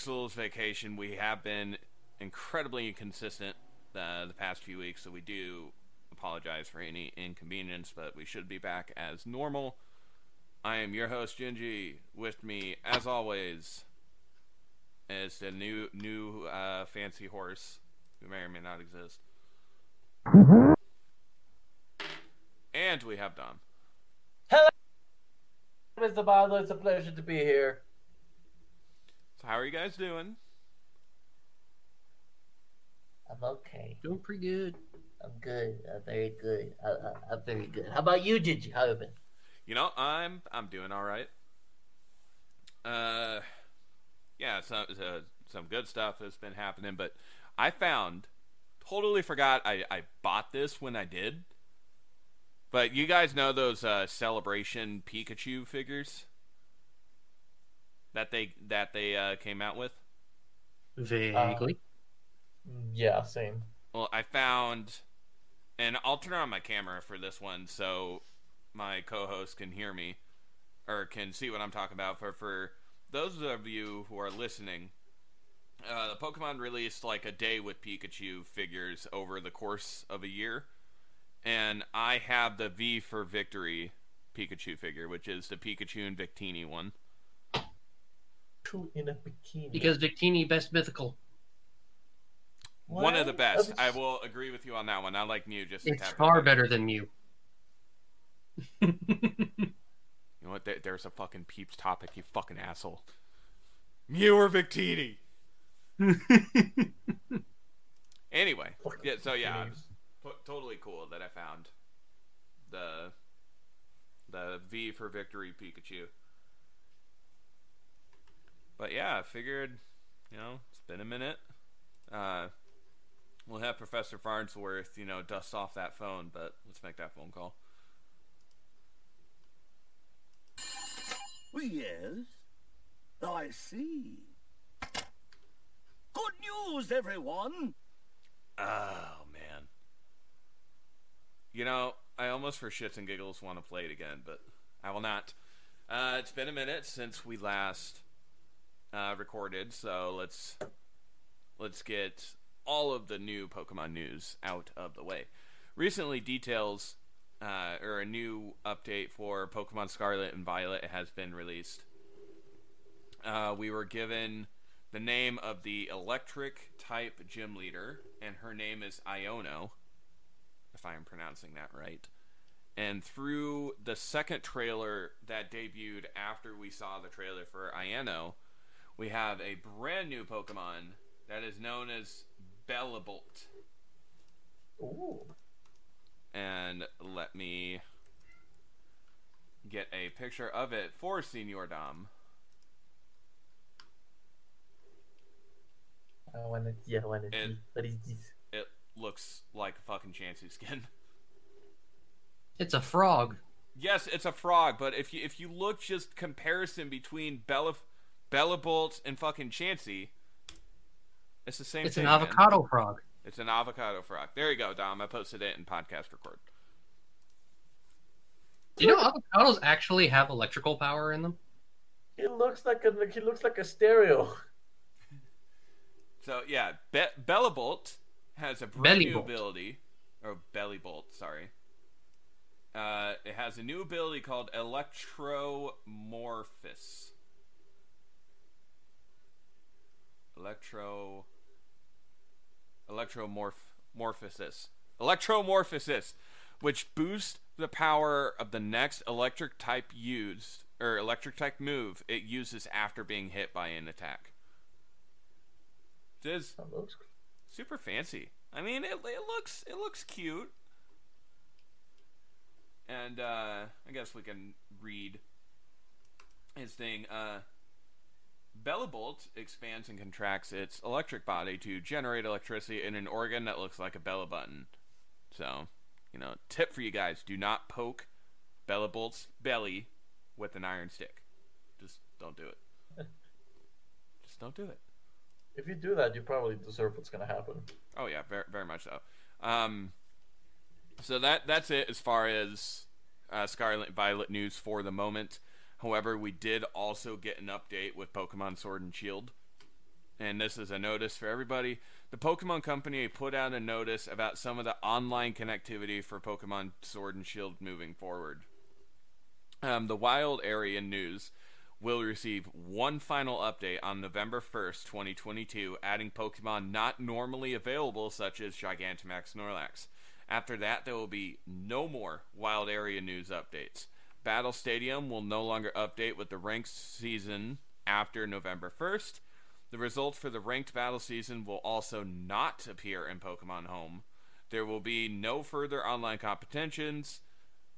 pixels vacation. We have been incredibly inconsistent uh, the past few weeks, so we do apologize for any inconvenience, but we should be back as normal. I am your host Gingy. With me, as always, is the new new uh, fancy horse who may or may not exist. And we have Dom. Hello, Mr. Barlow. It's a pleasure to be here. So how are you guys doing? I'm okay. Doing pretty good. I'm good. I'm very good. I, I, I'm very good. How about you, Gigi? How you been? You know, I'm I'm doing all right. Uh, yeah, some uh, some good stuff has been happening, but I found totally forgot I I bought this when I did. But you guys know those uh, celebration Pikachu figures that they that they uh, came out with. Vaguely. Yeah, same. Well, I found, and I'll turn on my camera for this one so my co-host can hear me or can see what I'm talking about. For for those of you who are listening, uh, the Pokemon released like a day with Pikachu figures over the course of a year, and I have the V for Victory Pikachu figure, which is the Pikachu and Victini one. Two in a bikini. because Victini best mythical. One of the best. That's- I will agree with you on that one. I like Mew just. It's far better. better than Mew. You know what? There, there's a fucking peeps topic, you fucking asshole. Mew or Victini? Anyway, yeah. So yeah, Victini. it was to- totally cool that I found the the V for Victory Pikachu. But yeah, I figured, you know, it's been a minute. Uh, we'll have Professor Farnsworth, you know, dust off that phone. But let's make that phone call. Yes. I see. Good news, everyone. Oh man. You know, I almost for shits and giggles want to play it again, but I will not. Uh, it's been a minute since we last uh, recorded, so let's let's get all of the new Pokemon news out of the way. Recently, details uh, or a new update for Pokemon Scarlet and Violet has been released. Uh, we were given the name of the electric type gym leader, and her name is Iono, if I am pronouncing that right. And through the second trailer that debuted after we saw the trailer for Iono, we have a brand new Pokemon that is known as Bellabolt. Ooh. And let me get a picture of it for Senior Dom. I wanna see. I wanna And- see. What is this? It looks like a fucking Chansey skin. It's a frog. Yes, it's a frog, but if you if you look just comparison between Bella Bellabolt and fucking Chansey, it's the same It's thing. an man. avocado frog. It's an avocado frog. There you go, Dom. I posted it in podcast record. Do you know avocados actually have electrical power in them? He looks like a. He looks like a stereo. So yeah, Be- Bellabolt has a brand new Bellibolt. ability, or Bellibolt, sorry. Uh, it has a new ability called Electromorphous. Electro. Electromorphosis. Electromorphosis, which boosts the power of the next electric type used, or electric type move it uses after being hit by an attack. It is super fancy. I mean, it, it looks it looks cute. And uh, I guess we can read his thing. Uh, Bellabolt expands and contracts its electric body to generate electricity in an organ that looks like a Bella button. So, you know, tip for you guys: do not poke Bellabolt's belly with an iron stick. Just don't do it. Just don't do it. If you do that, you probably deserve what's gonna happen. Oh yeah, very very much so. Um, so that that's it as far as uh, Scarlet Violet news for the moment. However, we did also get an update with Pokemon Sword and Shield, and this is a notice for everybody. The Pokemon Company put out a notice about some of the online connectivity for Pokemon Sword and Shield moving forward. Um, the Wild Area News will receive one final update on November 1st, 2022, adding Pokemon not normally available, such as Gigantamax Snorlax. After that, there will be no more Wild Area News updates. Battle Stadium will no longer update with the ranked season after November 1st. The results for the ranked battle season will also not appear in Pokemon Home. There will be no further online competitions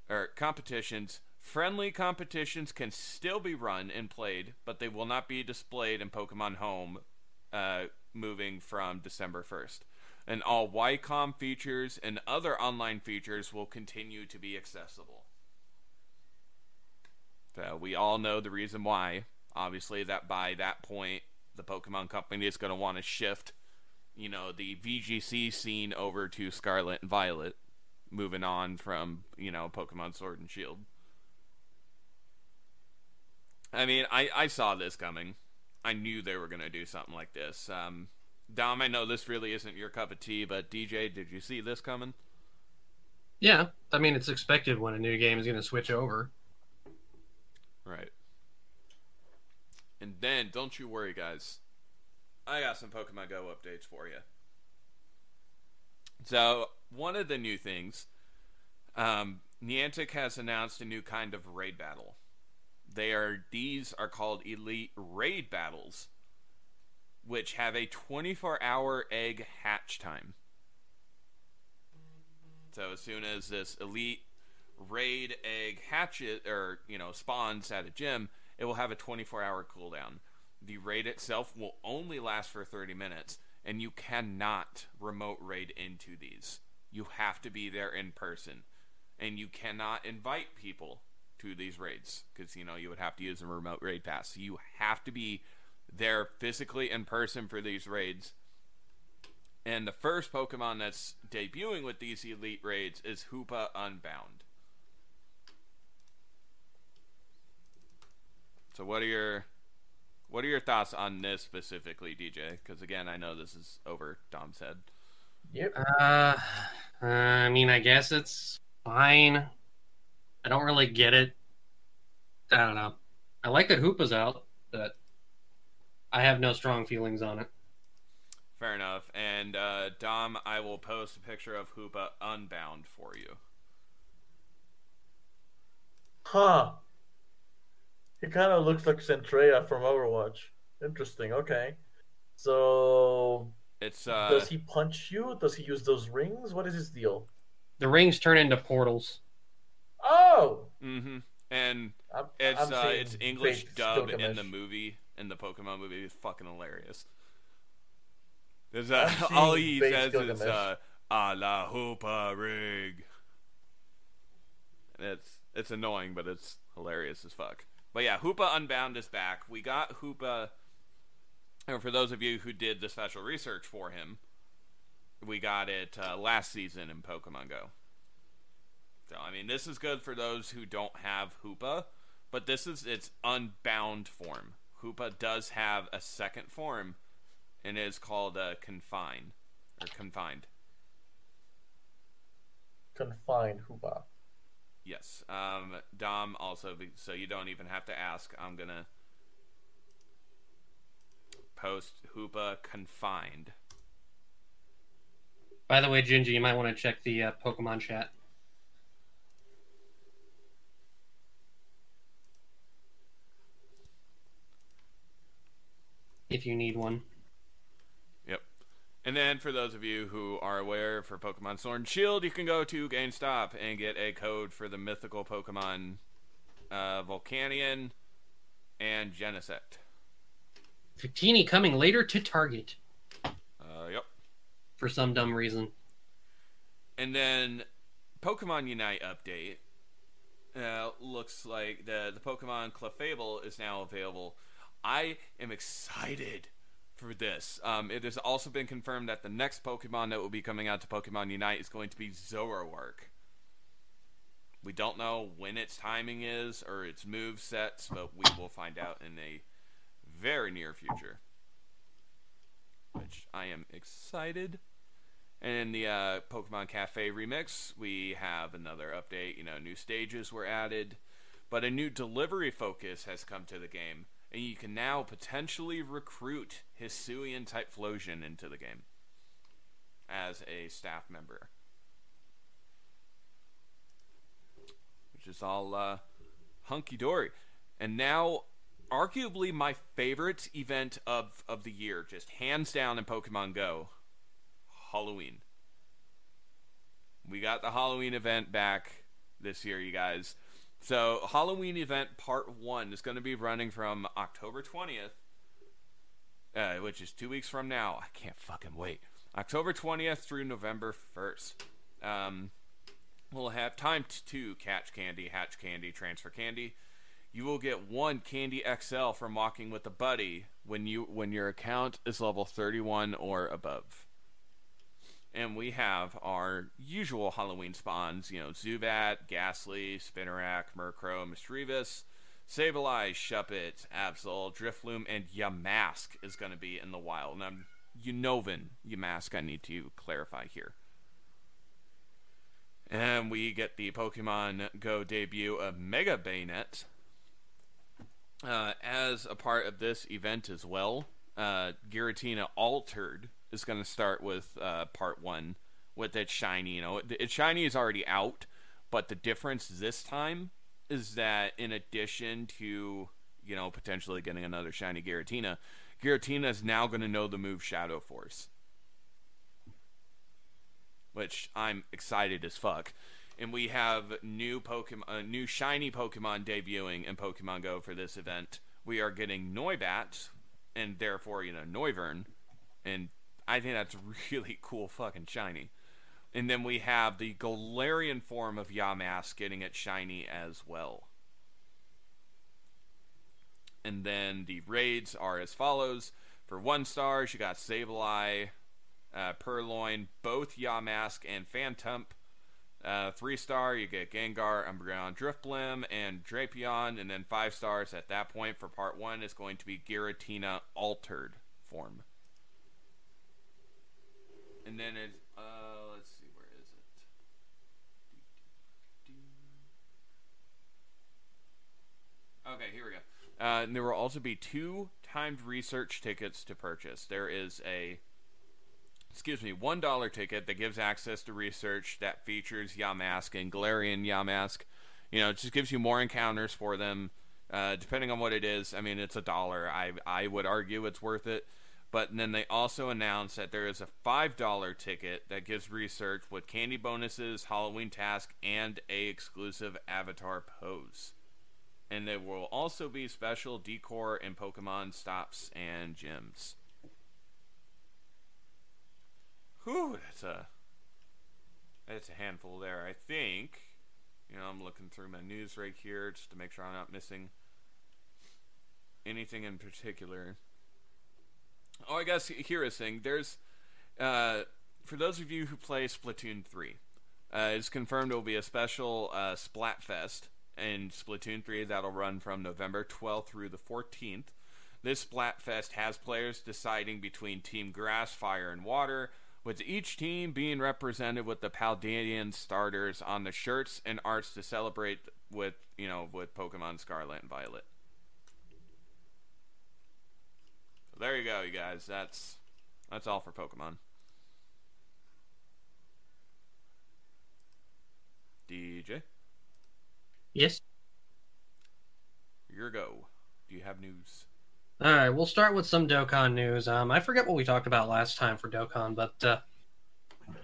or competitions. Friendly competitions can still be run and played, but they will not be displayed in Pokemon Home uh, moving from December 1st. And all Y-Comm features and other online features will continue to be accessible. So we all know the reason why. Obviously, that by that point, the Pokemon Company is going to want to shift, you know, the VGC scene over to Scarlet and Violet, moving on from, you know, Pokemon Sword and Shield. I mean, I, I saw this coming. I knew they were going to do something like this. Um, Dom, I know this really isn't your cup of tea, but DJ, did you see this coming? Yeah, I mean it's expected when a new game is going to switch over. Right. And then, don't you worry, guys. I got some Pokemon Go updates for you. So, one of the new things, um, Niantic has announced a new kind of raid battle. They are these are called Elite Raid Battles, which have a 24-hour egg hatch time. So as soon as this elite raid egg hatches or you know spawns at a gym, it will have a 24-hour cooldown. The raid itself will only last for 30 minutes, and you cannot remote raid into these. You have to be there in person, and you cannot invite people to these raids because you know you would have to use a remote raid pass. So you have to be there physically in person for these raids. And the first Pokemon that's debuting with these elite raids is Hoopa Unbound. So what are your what are your thoughts on this specifically, DJ? Because again, I know this is over Dom's head. Yep. Uh, I mean, I guess it's fine. I don't really get it. I don't know. I like that Hoopa's out, but I have no strong feelings on it. Fair enough. And uh, Dom, I will post a picture of Hoopa Unbound for you. Huh. He kind of looks like Centrea from Overwatch. Interesting. Okay. So, It's uh, does he punch you? Does he use those rings? What is his deal? The rings turn into portals. Oh, mm-hmm. And I'm, it's I'm uh, it's English fake dub in the movie in the Pokemon movie. It's fucking hilarious. There's uh, all he fake says is uh, "A la Hoopa rig." It's it's annoying, but it's hilarious as fuck. But yeah, Hoopa Unbound is back. We got Hoopa. And for those of you who did the special research for him, we got it uh, last season in Pokemon Go. So I mean, this is good for those who don't have Hoopa, but this is its unbound form. Hoopa does have a second form, and is called uh, Confine or Confined. Confined Hoopa. Yes. Um, Dom also, so you don't even have to ask. I'm gonna post Hoopa Confined. By the way, Gingy, you might want to check the uh, Pokemon chat. If you need one. And then for those of you who are aware, for Pokemon Sword and Shield, you can go to GameStop and get a code for the mythical Pokemon uh, Volcanion and Genesect. Victini coming later to Target Uh, yep. for some dumb reason. And then Pokemon Unite update. Uh, looks like the the Pokemon Clefable is now available. I am excited for this. Um, it has also been confirmed that the next Pokemon that will be coming out to Pokemon Unite is going to be Zoroark. We don't know when its timing is or its move sets, but we will find out in a very near future. Which I am excited. And in the uh, Pokemon Cafe remix, we have another update. You know, new stages were added, but a new delivery focus has come to the game, and you can now potentially recruit Hisuian Typhlosion into the game as a staff member. Which is all uh, hunky dory. And now, arguably my favorite event of, of the year, just hands down in Pokemon Go Halloween. We got the Halloween event back this year, you guys. So, Halloween event part one is going to be running from October 20th, uh, which is two weeks from now. I can't fucking wait. October 20th through November 1st. Um, we'll have time to catch candy, hatch candy, transfer candy. You will get one Candy XL from walking with a buddy when you when your account is level 31 or above and we have our usual Halloween spawns, you know, Zubat, Gastly, Spinarak, Murkrow, Misdreavus, Sableye, Shuppet, Absol, Drifloon, and Yamask is going to be in the wild. And I'm Unovan Yamask, I need to clarify here. And we get the Pokemon Go debut of Mega Banette uh, as a part of this event as well. Uh, Giratina Altered is going to start with uh, part one with that shiny. You know, its shiny is already out, but the difference this time is that in addition to you know potentially getting another shiny Giratina, Giratina is now going to know the move Shadow Force, which I'm excited as fuck. And we have new Pokemon, uh, new shiny Pokemon debuting in Pokemon Go for this event. We are getting Noibat, and therefore you know Noivern, and I think that's really cool fucking shiny. And then we have the Galarian form of Yamask getting it shiny as well. And then the raids are as follows. For one stars, you got Sableye, uh, Purrloin, both Yamask and Phantump. Uh, three star, you get Gengar, Umbreon, Drifblim, and Drapion. And then five stars at that point for part one is going to be Giratina Altered form. And then it's uh let's see where is it? Okay, here we go. Uh, and there will also be two timed research tickets to purchase. There is a excuse me, one dollar ticket that gives access to research that features Yamask and Galarian Yamask. You know, it just gives you more encounters for them. Uh, depending on what it is, I mean, it's a dollar. I I would argue it's worth it. But then they also announced that there is a $5 ticket that gives research with candy bonuses, Halloween task, and a exclusive avatar pose. And there will also be special decor and Pokemon stops and gyms. Whew, that's a that's a handful there. I think. You know, I'm looking through my news right here just to make sure I'm not missing anything in particular. Oh, I guess here is thing. There's, uh, for those of you who play Splatoon 3, uh, it's confirmed it will be a special uh, Splatfest in Splatoon 3 that'll run from November 12th through the 14th. This Splatfest has players deciding between Team Grass, Fire, and Water, with each team being represented with the Paldean starters on the shirts and arts to celebrate with, you know, with Pokemon Scarlet and Violet. There you go, you guys. That's that's all for Pokemon. DJ, Yes. your go. Do you have news? All right, we'll start with some Dokkan news. Um, I forget what we talked about last time for Dokkan, but uh,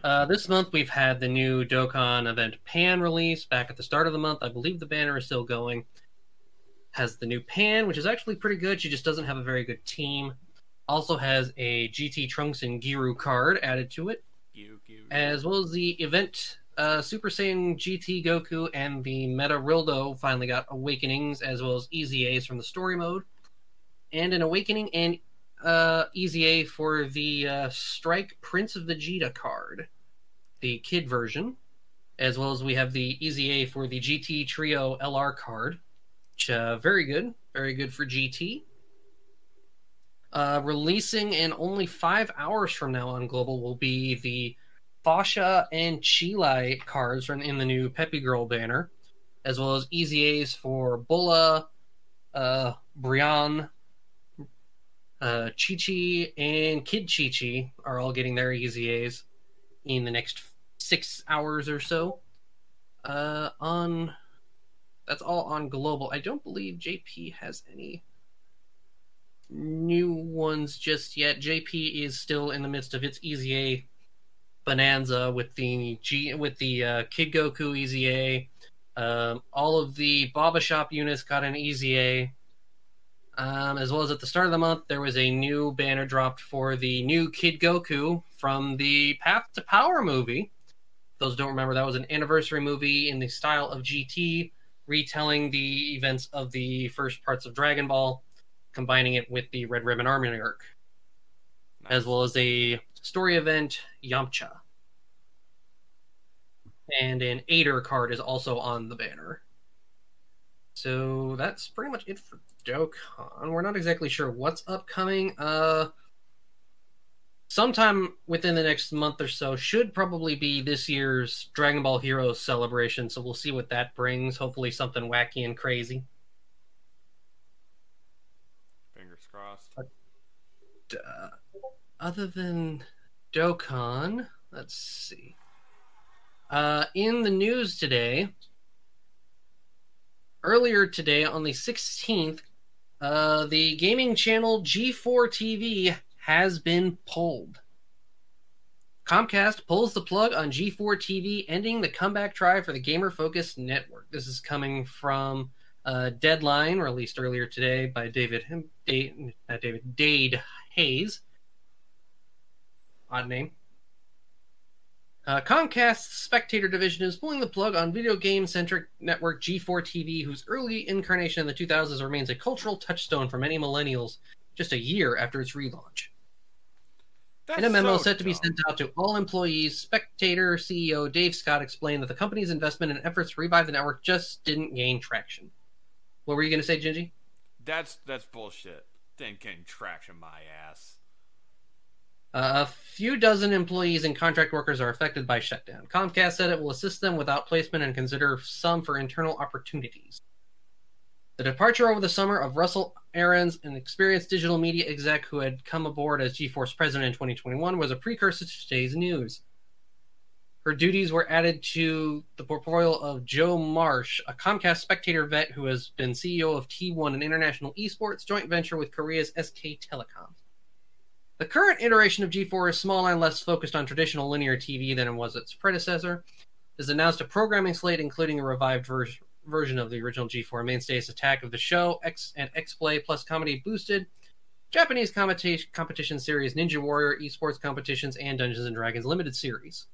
uh, this month we've had the new Dokkan event Pan release back at the start of the month. I believe the banner is still going. Has the new Pan, which is actually pretty good. She just doesn't have a very good team. Also has a GT Trunks and Giru card added to it, You, you, as well as the event uh, Super Saiyan GT Goku and the Meta Rildo finally got Awakenings, as well as EZAs from the story mode, and an Awakening and uh, EZA for the uh, Strike Prince of Vegeta card, the kid version, as well as we have the EZA for the GT Trio LR card, which uh, very good, very good for GT. Uh, releasing in only five hours from now on Global will be the Fasha and Chile cards in the new Peppy Girl banner, as well as EZAs for Bulla, uh, Brian, uh, Chi Chi, and Kid Chi Chi are all getting their EZAs in the next six hours or so. Uh, on that's all on global. I don't believe JP has any new ones just yet. JP is still in the midst of its EZA bonanza with the G with the uh, Kid Goku EZA. Um, all of the Baba Shop units got an EZA. Um, as well as at the start of the month, there was a new banner dropped for the new Kid Goku from the Path to Power movie. Those don't remember, that was an anniversary movie in the style of GT, retelling the events of the first parts of Dragon Ball, combining it with the Red Ribbon Army arc, Nice. as well as a story event, Yamcha. And an Aider card is also on the banner. So that's pretty much it for Dokkan. We're not exactly sure what's upcoming. Uh sometime within the next month or so should probably be this year's Dragon Ball Heroes celebration, so we'll see what that brings. Hopefully something wacky and crazy. Crossed. Uh, other than Dokkan, let's see. Uh, in the news today, earlier today on the 16th, uh, the gaming channel G4 TV has been pulled. Comcast pulls the plug on G4 TV, ending the comeback try for the gamer focused network. This is coming from uh, Deadline, released earlier today by David, Him- Dade, not David Dade Hayes. Odd name. Uh, Comcast's Spectacor division is pulling the plug on video game centric network G4 TV, whose early incarnation in the 2000s remains a cultural touchstone for many millennials just a year after its relaunch. That's In a memo so set to be sent out to all employees, Spectacor CEO Dave Scott explained that the company's investment and efforts to revive the network just didn't gain traction. What were you going to say, Gingy? That's that's bullshit. Didn't gain traction, my ass. Uh, a few dozen employees and contract workers are affected by shutdown. Comcast said it will assist them without placement and consider some for internal opportunities. The departure over the summer of Russell Arons, an experienced digital media exec who had come aboard as G4 president in 2021, was a precursor to today's news. Her duties were added to the portfolio of Joe Marsh, a Comcast Spectacor vet who has been CEO of T1, an international esports joint venture with Korea's SK Telecom. The current iteration of G4 is smaller and less focused on traditional linear TV than it was its predecessor. It has announced a programming slate including a revived ver- version of the original G4 mainstays Attack of the Show X and X Play plus comedy boosted, Japanese competition series Ninja Warrior, esports competitions, and Dungeons and Dragons limited series.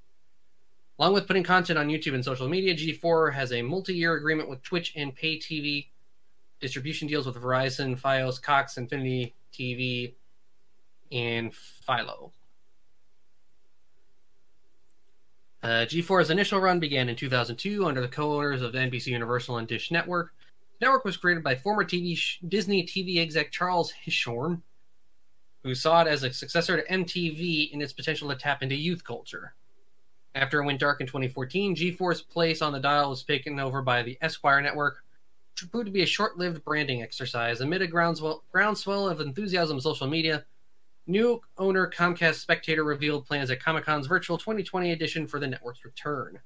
Along with putting content on YouTube and social media, G4 has a multi-year agreement with Twitch and pay TV distribution deals with Verizon, Fios, Cox, Xfinity TV, and Philo. Uh, G4's initial run began in 2002 under the co-owners of NBC Universal and Dish Network. The network was created by former TV sh- Disney TV exec Charles Hirschhorn, who saw it as a successor to MTV in its potential to tap into youth culture. After it went dark in 2014, G4's place on the dial was taken over by the Esquire network, which proved to be a short-lived branding exercise. Amid a groundswell, groundswell of enthusiasm on social media, New owner Comcast Spectacor revealed plans at Comic Con's virtual 2020 edition for the network's return.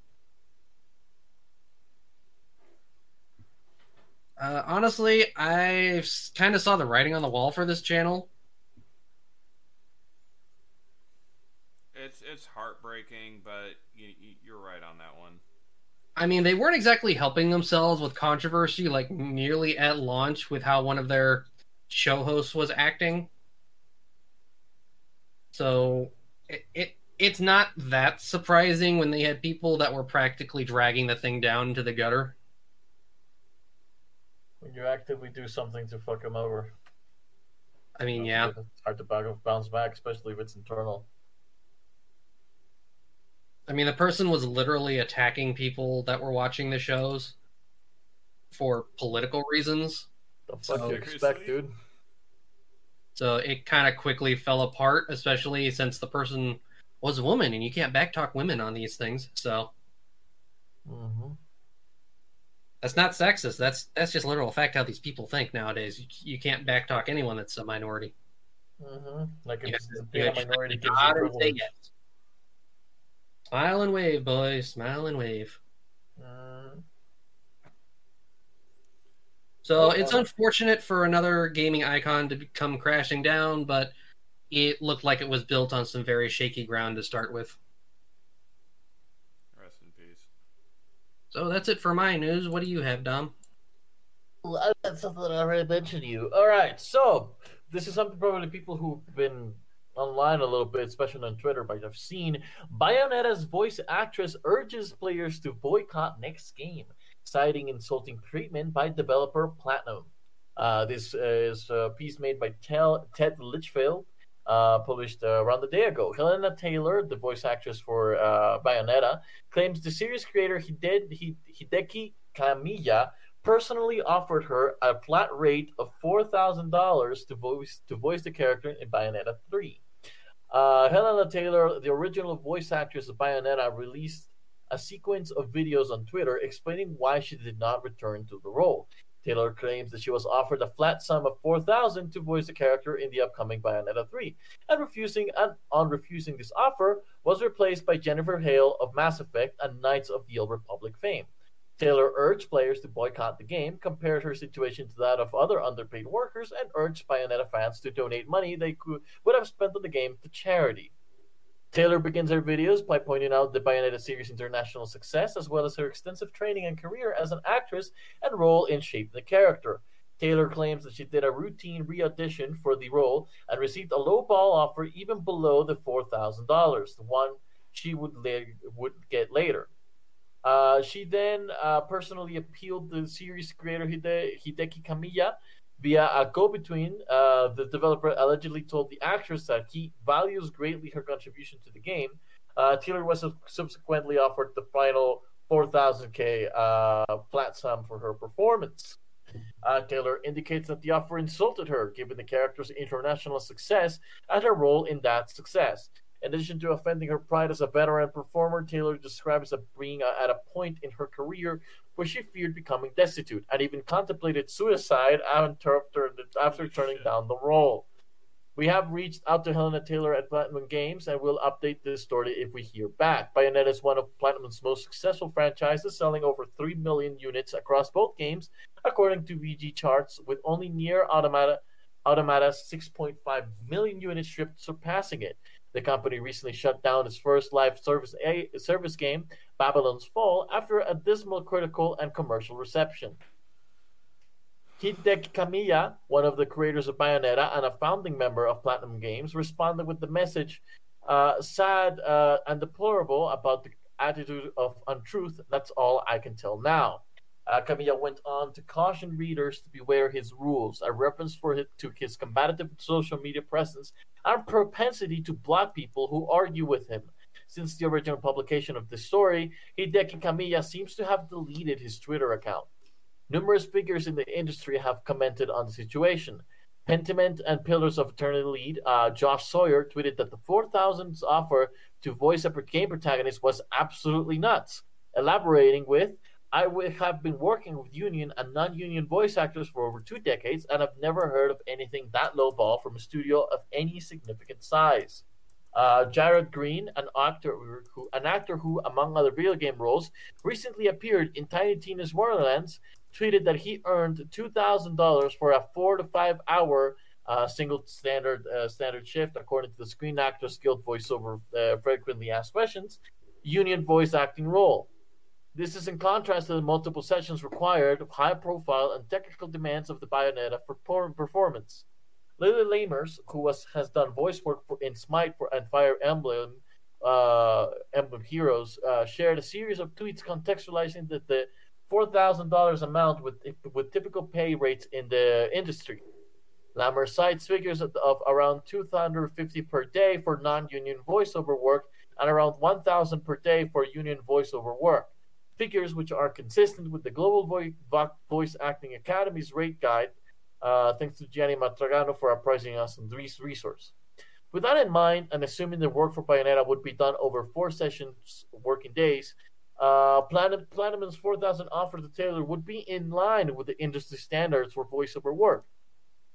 Uh, honestly, I kind of saw the writing on the wall for this channel. It's it's heartbreaking, but you, you, you're right on that one. I mean, they weren't exactly helping themselves with controversy, like nearly at launch, with how one of their show hosts was acting. So it, it it's not that surprising when they had people that were practically dragging the thing down into the gutter. When you actively do something to fuck them over. I mean, yeah. It's hard to bounce back, especially if it's internal. I mean, the person was literally attacking people that were watching the shows for political reasons. The fuck So- you expect, dude? So it kind of quickly fell apart, especially since the person was a woman, and you can't backtalk women on these things. So hmm that's not sexist. That's that's just literal fact how these people think nowadays. You, you can't backtalk anyone that's a minority. hmm Like if You it's being a minority gives you nod and say privilege. yes. Smile and wave, boys. Smile and wave. So Oh, it's oh. unfortunate for another gaming icon to come crashing down, but it looked like it was built on some very shaky ground to start with. Rest in peace. So that's it for my news. What do you have, Dom? Well, I- That's something that I already mentioned to you. All right, so this is something probably people who've been online a little bit, especially on Twitter, might have seen. Bayonetta's voice actress urges players to boycott next game, citing insulting treatment by developer Platinum. Uh, this is a piece made by Tel- Ted Litchfield, uh, published uh, around a day ago. Hellena Taylor, the voice actress for uh, Bayonetta, claims the series creator Hide- Hideki Kamiya personally offered her a flat rate of four thousand dollars to voice to voice the character in Bayonetta three. Uh, Hellena Taylor, the original voice actress of Bayonetta, released a sequence of videos on Twitter explaining why she did not return to the role. Taylor claims that she was offered a flat sum of four thousand to voice the character in the upcoming Bayonetta three, and refusing and on refusing this offer was replaced by Jennifer Hale of Mass Effect and Knights of the Old Republic fame. Taylor urged players to boycott the game, compared her situation to that of other underpaid workers, and urged Bayonetta fans to donate money they could, would have spent on the game to charity. Taylor begins her videos by pointing out the Bayonetta series' international success, as well as her extensive training and career as an actress and role in shaping the character. Taylor claims that she did a routine re audition for the role and received a low ball offer even below the $4,000, the one she would, la- would get later. Uh, she then uh, personally appealed to the series creator Hide- Hideki Kamiya via a go-between. Uh, the developer allegedly told the actress that he values greatly her contribution to the game. Uh, Taylor was subsequently offered the final 4,000k uh, flat sum for her performance. Uh, Taylor indicates that the offer insulted her, given the character's international success and her role in that success. In addition to offending her pride as a veteran performer, Taylor describes as being at a point in her career where she feared becoming destitute and even contemplated suicide after, after turning shit. down the role. We have reached out to Hellena Taylor at Platinum Games and will update this story if we hear back. Bayonetta is one of Platinum's most successful franchises, selling over 3 million units across both games, according to VGChartz, with only Nier Automata, Automata's 6.5 million units shipped surpassing it. The company recently shut down its first live service a- service game, Babylon's Fall, after a dismal critical and commercial reception. Hideki Kamiya, one of the creators of Bayonetta and a founding member of Platinum Games, responded with the message uh, sad uh, and deplorable about the attitude of untruth. That's all I can tell now. Uh, Kamiya went on to caution readers to beware his rules, a reference for his, to his combative social media presence and propensity to block people who argue with him. Since the original publication of this story, Hideki Kamiya seems to have deleted his Twitter account. Numerous figures in the industry have commented on the situation. Pentiment and Pillars of Eternity lead uh, Josh Sawyer tweeted that the 4,000 offer to voice a game protagonist was absolutely nuts, elaborating with, I have been working with union and non-union voice actors for over two decades, and I've never heard of anything that lowball from a studio of any significant size. Uh, Jared Green, an actor who, an actor who, among other video game roles, recently appeared in Tiny Tina's Wonderlands, tweeted that he earned two thousand dollars for a four to five hour uh, single standard uh, standard shift, according to the Screen Actors Guild voiceover uh, frequently asked questions union voice acting role. This is in contrast to the multiple sessions required, of high profile, and technical demands of the Bayonetta for performance. Lily Lamers, who was, has done voice work for, in Smite for, and Fire Emblem, uh, Emblem Heroes, uh, shared a series of tweets contextualizing that the $4,000 amount with, with typical pay rates in the industry. Lammer cites figures of, of around 250 per day for non-union voiceover work and around 1,000 per day for union voiceover work. Figures which are consistent with the Global Vo- Vo- Voice Acting Academy's rate guide. Uh, thanks to Gianni Matragrano for apprising us on this resource. With that in mind, and assuming the work for Bayonetta would be done over four sessions working days, uh, Platinum, Platinum's 4000 offer to Taylor would be in line with the industry standards for voiceover work.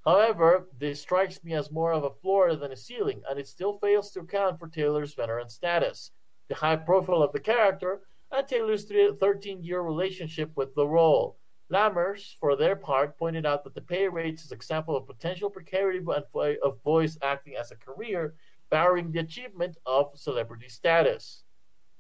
However, this strikes me as more of a floor than a ceiling, and it still fails to account for Taylor's veteran status, the high profile of the character, and Taylor's 13 year relationship with the role. Lammers, for their part, pointed out that the pay rates is an example of potential precarity of voice acting as a career, barring the achievement of celebrity status.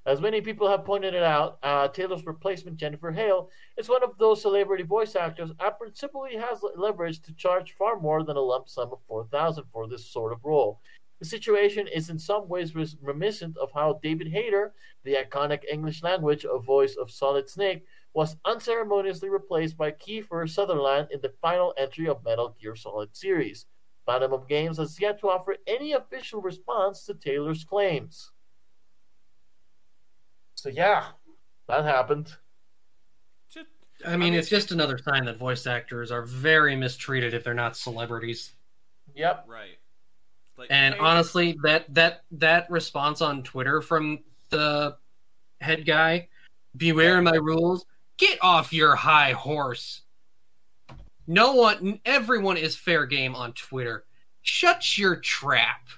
As many people have pointed it out, uh, Taylor's replacement, Jennifer Hale, is one of those celebrity voice actors and principally has leverage to charge far more than a lump sum of 4000 for this sort of role. The situation is in some ways reminiscent of how David Hayter, the iconic English language of voice of Solid Snake, was unceremoniously replaced by Kiefer Sutherland in the final entry of Metal Gear Solid series. Platinum Games has yet to offer any official response to Taylor's claims. So yeah, that happened. I mean, it's just another sign that voice actors are very mistreated if they're not celebrities. Yep. Right. Like, And hey, honestly, that that that response on Twitter from the head guy, "Beware of my rules." Get off your high horse. No one, everyone is fair game on Twitter. Shut your trap.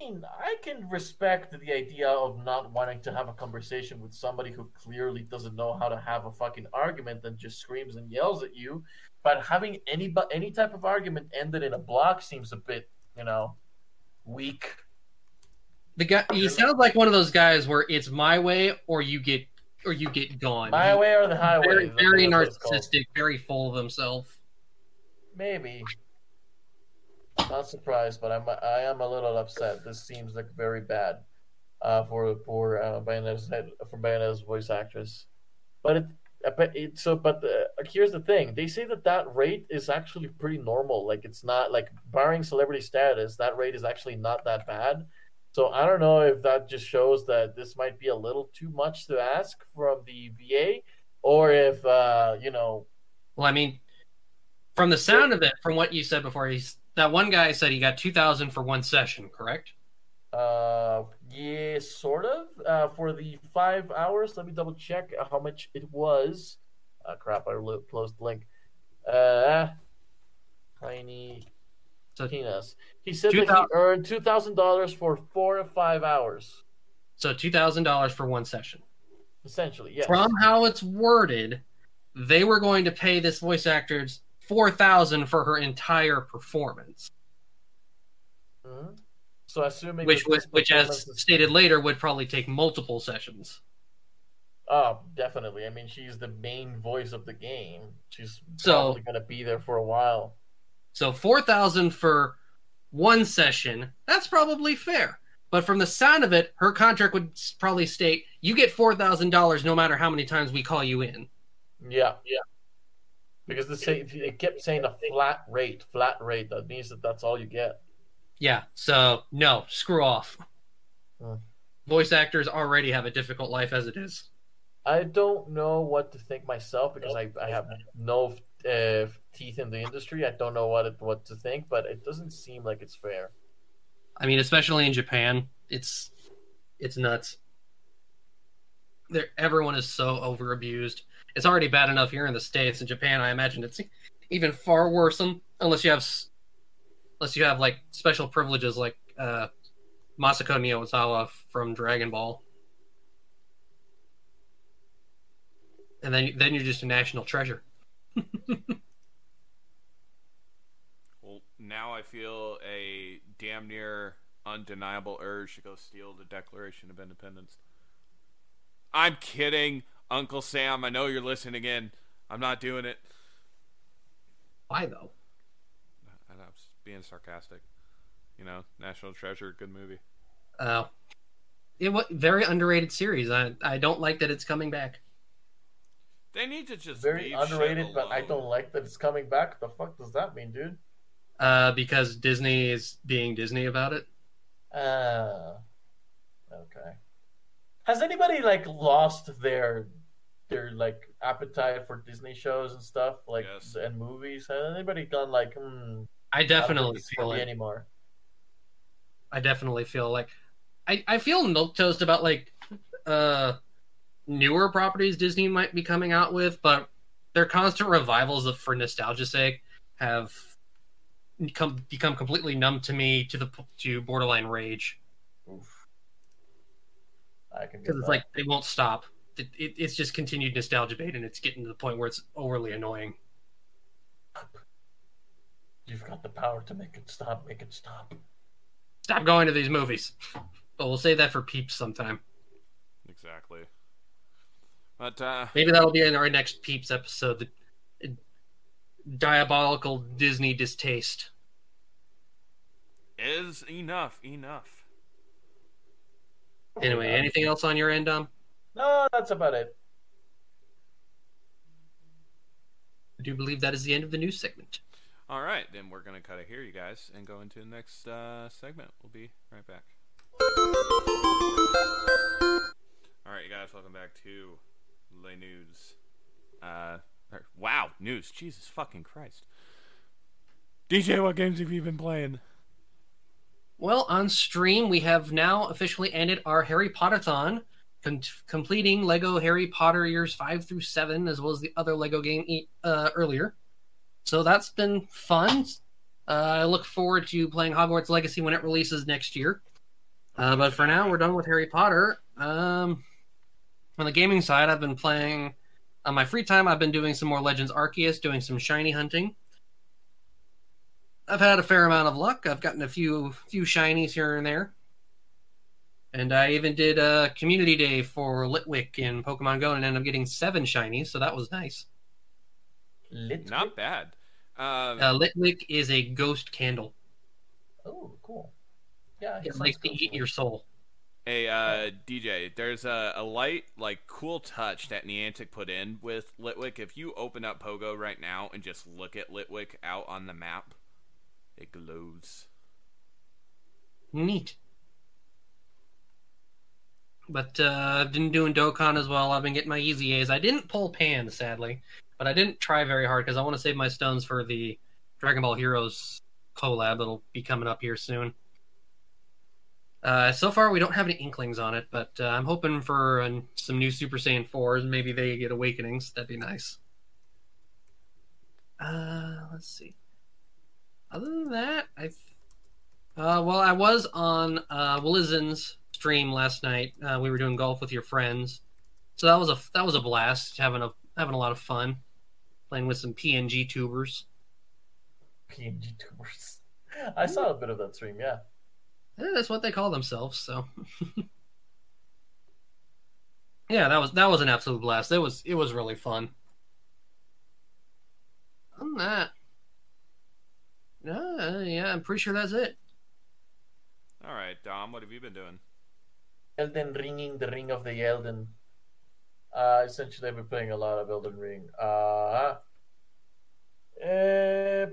I mean, I can respect the idea of not wanting to have a conversation with somebody who clearly doesn't know how to have a fucking argument and just screams and yells at you. But having any bu- any type of argument ended in a block seems a bit, you know, weak. The guy, he sounds like one of those guys where it's my way or you get or you get gone. My way or the highway. very, very that's what it's called. narcissistic, very full of himself. Maybe. Not surprised, but I'm I am a little upset. This seems like very bad uh, for for uh, Bayonetta's head for Bayonetta's voice actress. But it, I bet it so. But the, here's the thing: they say that that rate is actually pretty normal. Like it's not like barring celebrity status, that rate is actually not that bad. So I don't know if that just shows that this might be a little too much to ask from the VA, or if uh, you know Well, I mean, from the sound of it, from what you said before, he's that one guy said he got two thousand for one session, correct? Uh, yeah, sort of. Uh, for the five hours, let me double check how much it was. Uh, crap, I lo- closed the link. Uh, tiny So, penis. He said that he 2000 earned two thousand dollars for four to five hours, so two thousand dollars for one session. essentially. Yes. From how it's worded, they were going to pay this voice actress four thousand for her entire performance, Mhm. So assuming which this which, as is- stated later, would probably take multiple sessions. oh, definitely. I mean, she's the main voice of the game. She's So- probably gonna be there for a while. So four thousand for one session, that's probably fair. But from the sound of it, her contract would probably state you get four thousand dollars no matter how many times we call you in. Yeah, yeah. Because the say they kept saying a flat rate, flat rate. That means that that's all you get. Yeah, so no, screw off. Voice actors already have a difficult life as it is. I don't know what to think myself because I, I have no uh, teeth in the industry. I don't know what it, what to think, but it doesn't seem like it's fair. I mean, especially in Japan, it's it's nuts. There, everyone is so over abused. It's already bad enough here in the states. In Japan, I imagine it's even far worse. Unless you have, s- unless you have like special privileges, like uh, Masako Miyazawa from Dragon Ball, and then then you're just a national treasure. Well, now I feel a damn near undeniable urge to go steal the Declaration of Independence. I'm kidding, Uncle Sam. I know you're listening in. I'm not doing it. Why though? I- being sarcastic. You know, National Treasure, good movie. Uh, it was very underrated series. I I don't like that it's coming back. They need to just Very leave shit underrated, but I don't like that it's coming back. The fuck does that mean, dude? uh, because Disney is being Disney about it. Uh, okay. Has anybody like lost their their like appetite for Disney shows and stuff like Yes. and movies? Has anybody gone like, hmm, I definitely feel it. anymore? I definitely feel like I, I feel milk toast about like uh newer properties Disney might be coming out with, but their constant revivals of for nostalgia's sake have become become completely numb to me to the to borderline rage Oof. I can because it's that. like they won't stop. It, it, it's just continued nostalgia bait, and it's getting to the point where it's overly annoying. you've got the power to make it stop. Make it stop. Stop going to these movies. But we'll save that for peeps sometime. Exactly. But uh, Maybe that'll be in our next peeps episode. The diabolical Disney distaste. is enough enough. Anyway, anything else on your end, Dom? No, that's about it. I do believe that is the end of the news segment. All right, then we're gonna cut it here, you guys, and go into the next uh, segment. We'll be right back. All right, you guys, welcome back to Le News. Uh, or- wow, news! Jesus fucking Christ! DJ, what games have you been playing? Well, on stream, we have now officially ended our Harry Potterthon, com- completing Lego Harry Potter years 5 through 7, as well as the other Lego game uh, earlier. So that's been fun. Uh, I look forward to playing Hogwarts Legacy when it releases next year. Uh, but for now, we're done with Harry Potter. Um, on the gaming side, I've been playing. On my free time, I've been doing some more Legends Arceus, doing some shiny hunting. I've had a fair amount of luck. I've gotten a few few shinies here and there. And I even did a community day for Litwick in Pokemon Go and ended up getting seven shinies, so that was nice. Lit. Not bad. Um, Uh, Litwick is a ghost candle. Oh, cool. Yeah, he It sounds likes to eat your soul. Hey, uh, DJ, there's a, a light, like, cool touch that Niantic put in with Litwick. If you open up Pogo right now and just look at Litwick out on the map, it glows. Neat. But uh, I've been doing Dokkan as well. I've been getting my EZAs. I didn't pull Pan, sadly, but I didn't try very hard because I want to save my stones for the Dragon Ball Heroes collab. that'll be coming up here soon. Uh, so far, we don't have any inklings on it, but uh, I'm hoping for some new Super Saiyan 4s. Maybe they get awakenings. That'd be nice. Uh, let's see. Other than that, I uh, well, I was on uh, Willizen's stream last night. Uh, we were doing golf with your friends, so that was a that was a blast. Having a having a lot of fun, playing with some PNG tubers. PNG tubers. I saw a bit of that stream. Yeah. Eh, that's what they call themselves. So, yeah, that was that was an absolute blast. It was it was really fun. Other than that, uh, yeah, I'm pretty sure that's it. All right, Dom, what have you been doing? Elden Ringing, the Ring of the Elden. Uh, essentially, I've been playing a lot of Elden Ring. Uh, uh,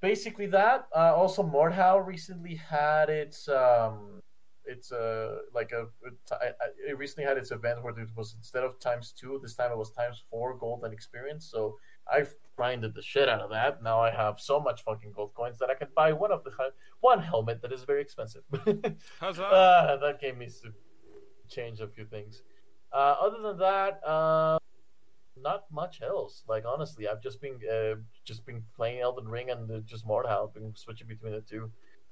basically that. Uh, also, Mordhau recently had its um, it's uh, like a it, recently had its event where it was instead of times two, this time it was times four gold and experience. So I've grinded the shit out of that. Now I have so much fucking gold coins that I can buy one of the one helmet that is very expensive. Huzzah! uh, that game needs to change a few things. Uh, other than that, uh, not much else. Like honestly, I've just been uh, just been playing Elden Ring and uh, just Mordhau. I've been switching between the two.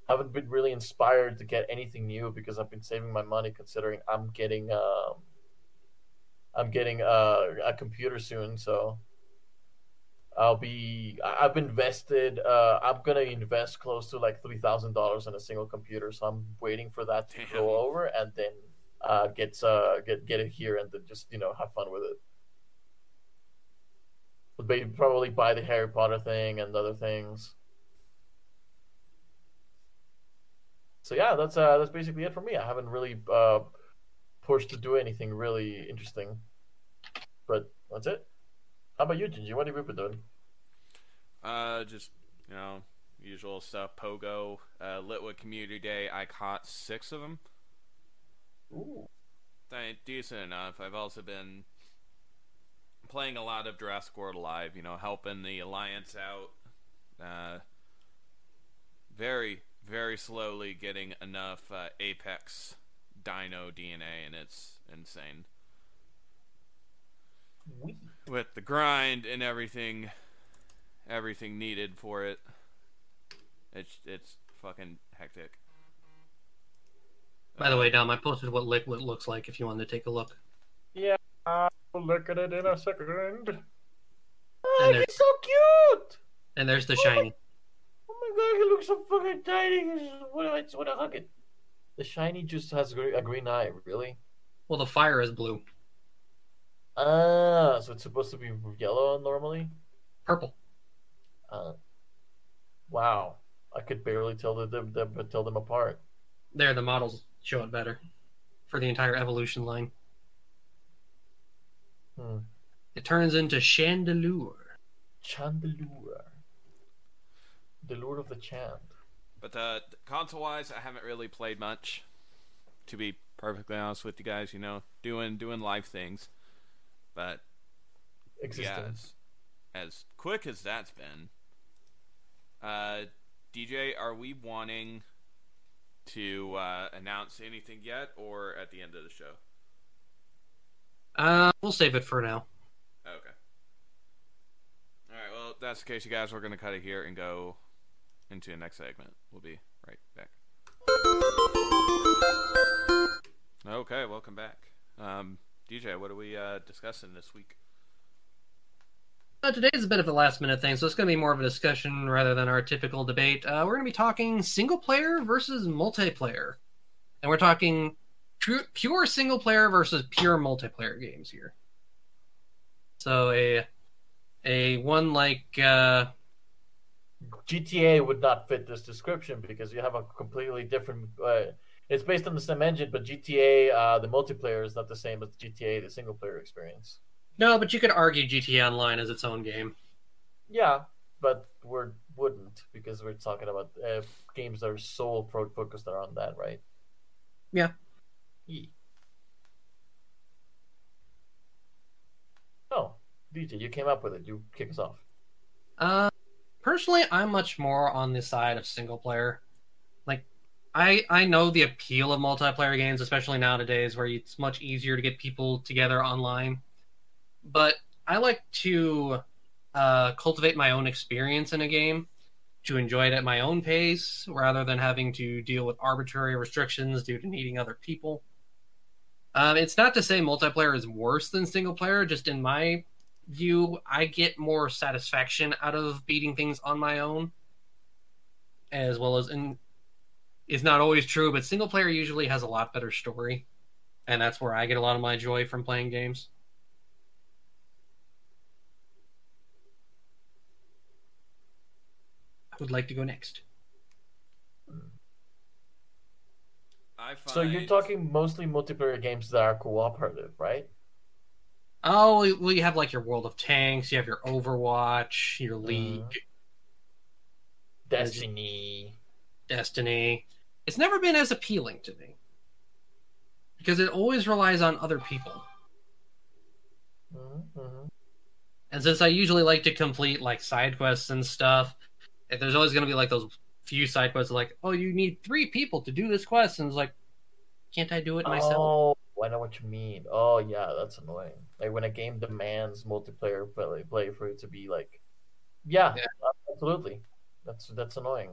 Haven't been really inspired to get anything new because I've been saving my money. Considering I'm getting um, I'm getting uh, a computer soon, so I'll be. I've invested. Uh, I'm gonna invest close to like three thousand dollars in a single computer, so I'm waiting for that to Damn. go over and then uh, get uh, get get it here and then just you know have fun with it. But ba- probably buy the Harry Potter thing and other things. So yeah, that's uh, that's basically it for me. I haven't really uh, pushed to do anything really interesting, but that's it. How about you, Gingy? What have you been doing? Uh, just you know, usual stuff. Pogo, uh, Litwick Community Day. I caught six of them. Ooh. I, decent enough. I've also been playing a lot of Jurassic World Alive. You know, helping the Alliance out. Uh, very, very slowly getting enough uh, Apex Dino DNA, and it's insane. With the grind and everything everything needed for it it's it's fucking hectic By the way, Dom, I posted what Litwick looks like if you wanted to take a look. Yeah, I'll look at it in a second. Oh, he's so cute! And there's the shiny. Oh my god, he looks so fucking tiny. I just wanna- I just want to hug it. The shiny just has a green eye, really? Well, the fire is blue. Ah, so it's supposed to be yellow normally? Purple. Uh, wow, I could barely tell the, them, them tell them apart. There, the models show it better for the entire evolution line. Hmm. It turns into Chandelure. Chandelure, the Lord of the chant. but uh console wise i haven't really played much to be perfectly honest with you guys you know doing doing live things but Existing. yeah as, as quick as that's been uh dj are we wanting to uh announce anything yet or at the end of the show Uh, we'll save it for now. Okay. All right. Well, if that's the case, you guys. We're gonna cut it here and go into the next segment. We'll be right back. Okay. Welcome back. Um, DJ, what are we uh, discussing this week? Uh, today's a bit of a last minute thing, so it's going to be more of a discussion rather than our typical debate. Uh, we're going to be talking single player versus multiplayer. And we're talking pure, pure single player versus pure multiplayer games here. So a a one like uh, GTA would not fit this description because you have a completely different. Uh, it's based on the same engine, but GTA, uh, the multiplayer is not the same as GTA, the single player experience. No, but you could argue GTA Online as its own game. Yeah, but we wouldn't because we're talking about uh, games that are sole pro focused around that, right? Yeah. Ye- Oh, DJ, you came up with it. You kick us off. Uh, personally, I'm much more on the side of single player. Like, I I know the appeal of multiplayer games, especially nowadays where it's much easier to get people together online. But I like to uh, cultivate my own experience in a game, to enjoy it at my own pace, rather than having to deal with arbitrary restrictions due to needing other people. Um, it's not to say multiplayer is worse than single player, just in my view, I get more satisfaction out of beating things on my own, as well as in. It's not always true, but single player usually has a lot better story, and that's where I get a lot of my joy from playing games. Would like to go next. I find... So you're talking mostly multiplayer games that are cooperative, right? Oh, well, you have like your World of Tanks, you have your Overwatch, your Mm-hmm. League, Destiny. Destiny. It's never been as appealing to me because it always relies on other people. Mm-hmm. And since I usually like to complete like side quests and stuff, there's always going to be like those few side quests like, oh, you need three people to do this quest, and it's like, can't I do it myself? Oh, I know what you mean. Oh, yeah, that's annoying. Like when a game demands multiplayer play, play for it to be like, yeah, Yeah. absolutely. That's that's annoying.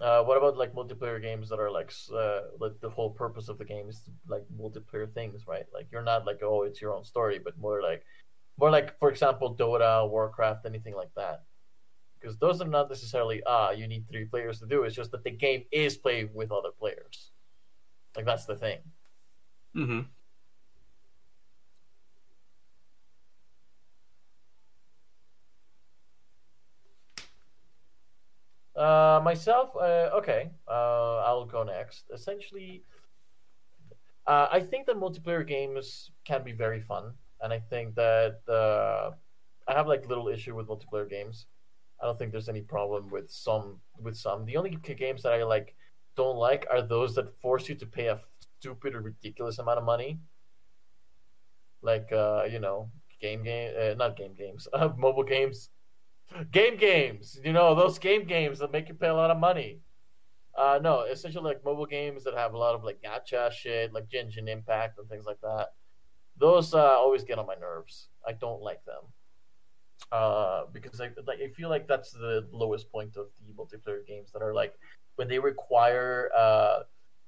Uh, what about like multiplayer games that are like uh, like the whole purpose of the game is to, like multiplayer things, right? Like you're not like oh it's your own story, but more like more like for example Dota, Warcraft, anything like that. Because those are not necessarily ah you need three players to do. It's just that the game is played with other players. Like that's the thing. Mm-hmm. Uh, myself, uh, okay. Uh, I'll go next. Essentially, uh, I think that multiplayer games can be very fun, and I think that uh, I have like little issue with multiplayer games. I don't think there's any problem with some with some. The only games that I like don't like are those that force you to pay a stupid or ridiculous amount of money. Like uh, you know, game game uh, not game games, uh, mobile games. Game games, you know, those game games that make you pay a lot of money. Uh no, essentially like mobile games that have a lot of like gacha shit, like Genshin Impact and things like that. Those uh, always get on my nerves. I don't like them uh, because I like I feel like that's the lowest point of the multiplayer games that are like when they require uh,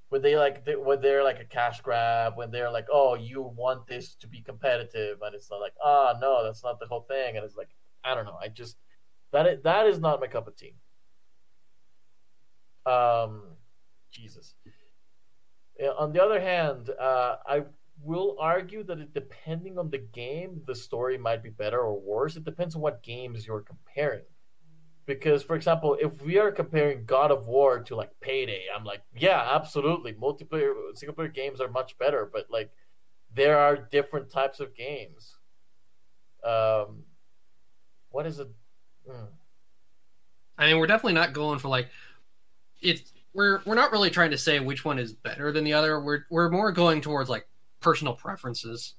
when they like they, when they're like a cash grab when they're like oh you want this to be competitive and it's not like ah no that's not the whole thing and it's like I don't know I just that is, that is not my cup of tea. Um, Jesus. On the other hand, uh, I will argue that it, depending on the game, the story might be better or worse. It depends on what games you're comparing. Because, for example, if we are comparing God of War to like Payday, I'm like, yeah, absolutely. Multiplayer, single player games are much better, but like, there are different types of games. Um, what is it? Hmm. I mean, we're definitely not going for like it's we're we're not really trying to say which one is better than the other. We're we're more going towards like personal preferences.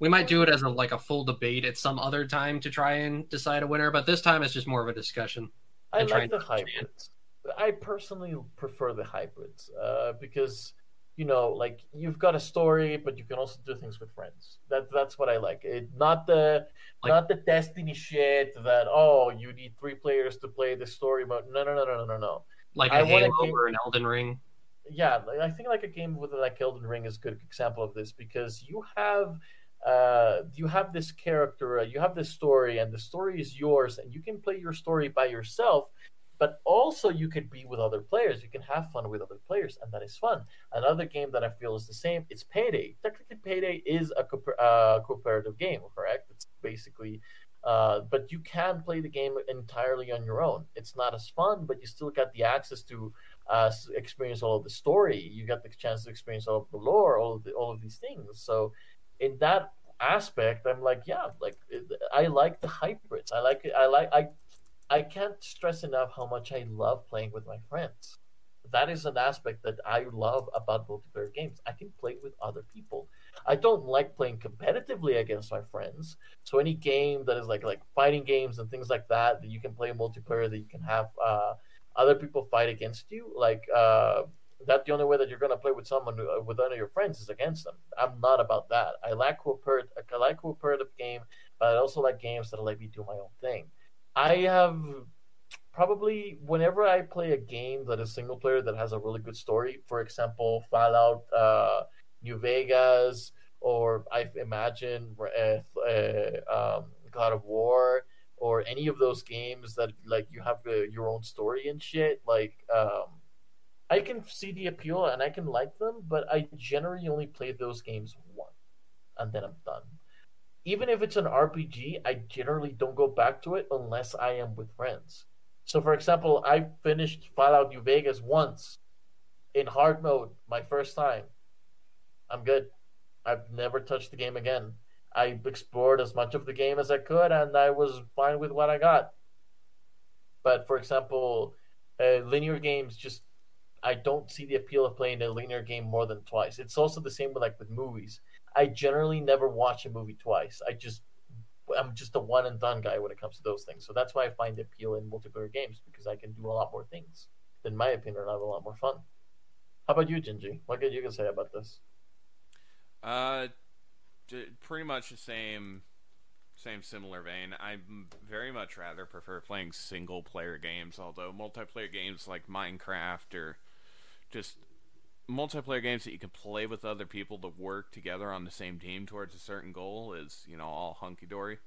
We might do it as a like a full debate at some other time to try and decide a winner, but this time it's just more of a discussion. I like the hybrids. I personally prefer the hybrids uh, because you know, like you've got a story, but you can also do things with friends. That that's what I like. It not the Like- not the Destiny shit that oh you need three players to play the story mode. No no no no no no no. Like a I a Halo game- or an Elden Ring. Yeah, I think like a game with like Elden Ring is a good example of this because you have uh you have this character, uh, you have this story, and the story is yours, and you can play your story by yourself. But also, you could be with other players. You can have fun with other players, and that is fun. Another game that I feel is the same. It's Payday. Technically, Payday is a co- uh, cooperative game, correct? It's basically, uh, but you can play the game entirely on your own. It's not as fun, but you still got the access to uh, experience all of the story. You get the chance to experience all of the lore, all of the, all of these things. So, in that aspect, I'm like, yeah, like I like the hybrids. I like. I like I. I can't stress enough how much I love playing with my friends. That is an aspect that I love about multiplayer games. I can play with other people. I don't like playing competitively against my friends. So any game that is like like fighting games and things like that that you can play multiplayer that you can have uh, other people fight against you, like uh, that's the only way that you're gonna play with someone uh, with one of your friends is against them. I'm not about that. I like cooperative. I like cooperative game, but I also like games that let me do my own thing. I have probably whenever I play a game that is single player that has a really good story, for example, Fallout, uh, New Vegas, or I imagine uh, uh, um, God of War, or any of those games that like you have your own story and shit. Like, um, I can see the appeal and I can like them, but I generally only play those games once, and then I'm done even if it's an RPG, I generally don't go back to it unless I am with friends. So, for example, I finished Fallout New Vegas once in hard mode, my first time. I'm good. I've never touched the game again. I explored as much of the game as I could, and I was fine with what I got. But for example, uh, linear games just I don't see the appeal of playing a linear game more than twice. It's also the same with like with movies. I generally never watch a movie twice. I just I'm just a one and done guy when it comes to those things. So that's why I find the appeal in multiplayer games because I can do a lot more things. In my opinion, I have a lot more fun. How about you, Gingy? What can you can say about this? Uh, pretty much the same, same similar vein. I very much rather prefer playing single player games, although multiplayer games like Minecraft or just multiplayer games that you can play with other people to work together on the same team towards a certain goal is you know all hunky dory.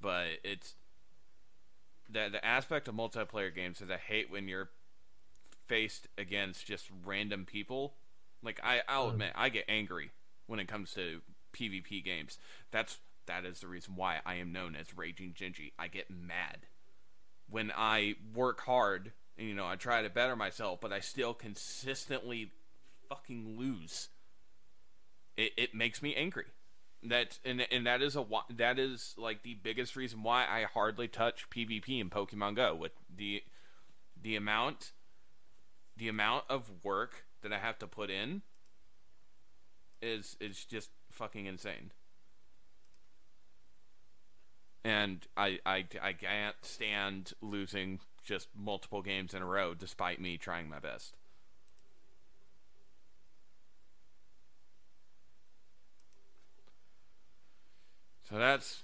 But it's the the aspect of multiplayer games is I hate when you're faced against just random people. Like I, I'll Mm. admit, I get angry when it comes to PvP games. That's that is the reason why I am known as Raging Gingy. I get mad when I work hard and you know I try to better myself, but I still consistently fucking lose. It it makes me angry. That and and that is a that is like the biggest reason why I hardly touch PvP in Pokemon Go with the the amount the amount of work that I have to put in is is just fucking insane. And I, I, I can't stand losing just multiple games in a row despite me trying my best. So that's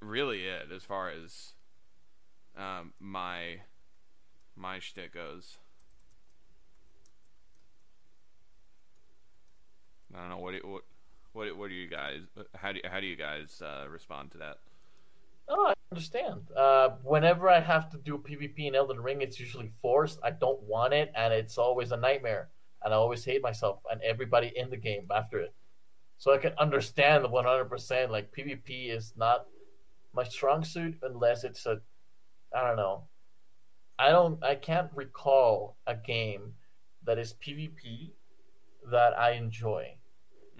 really it as far as um, my my shtick goes. I don't know what do- what what what do you guys how do how do you guys uh, respond to that? Oh, I understand. Uh, whenever I have to do PvP in Elden Ring, it's usually forced. I don't want it, and it's always a nightmare. And I always hate myself and everybody in the game after it. So I can understand the 100%. Like, PvP is not my strong suit unless it's a. I don't know. I don't. I can't recall a game that is PvP that I enjoy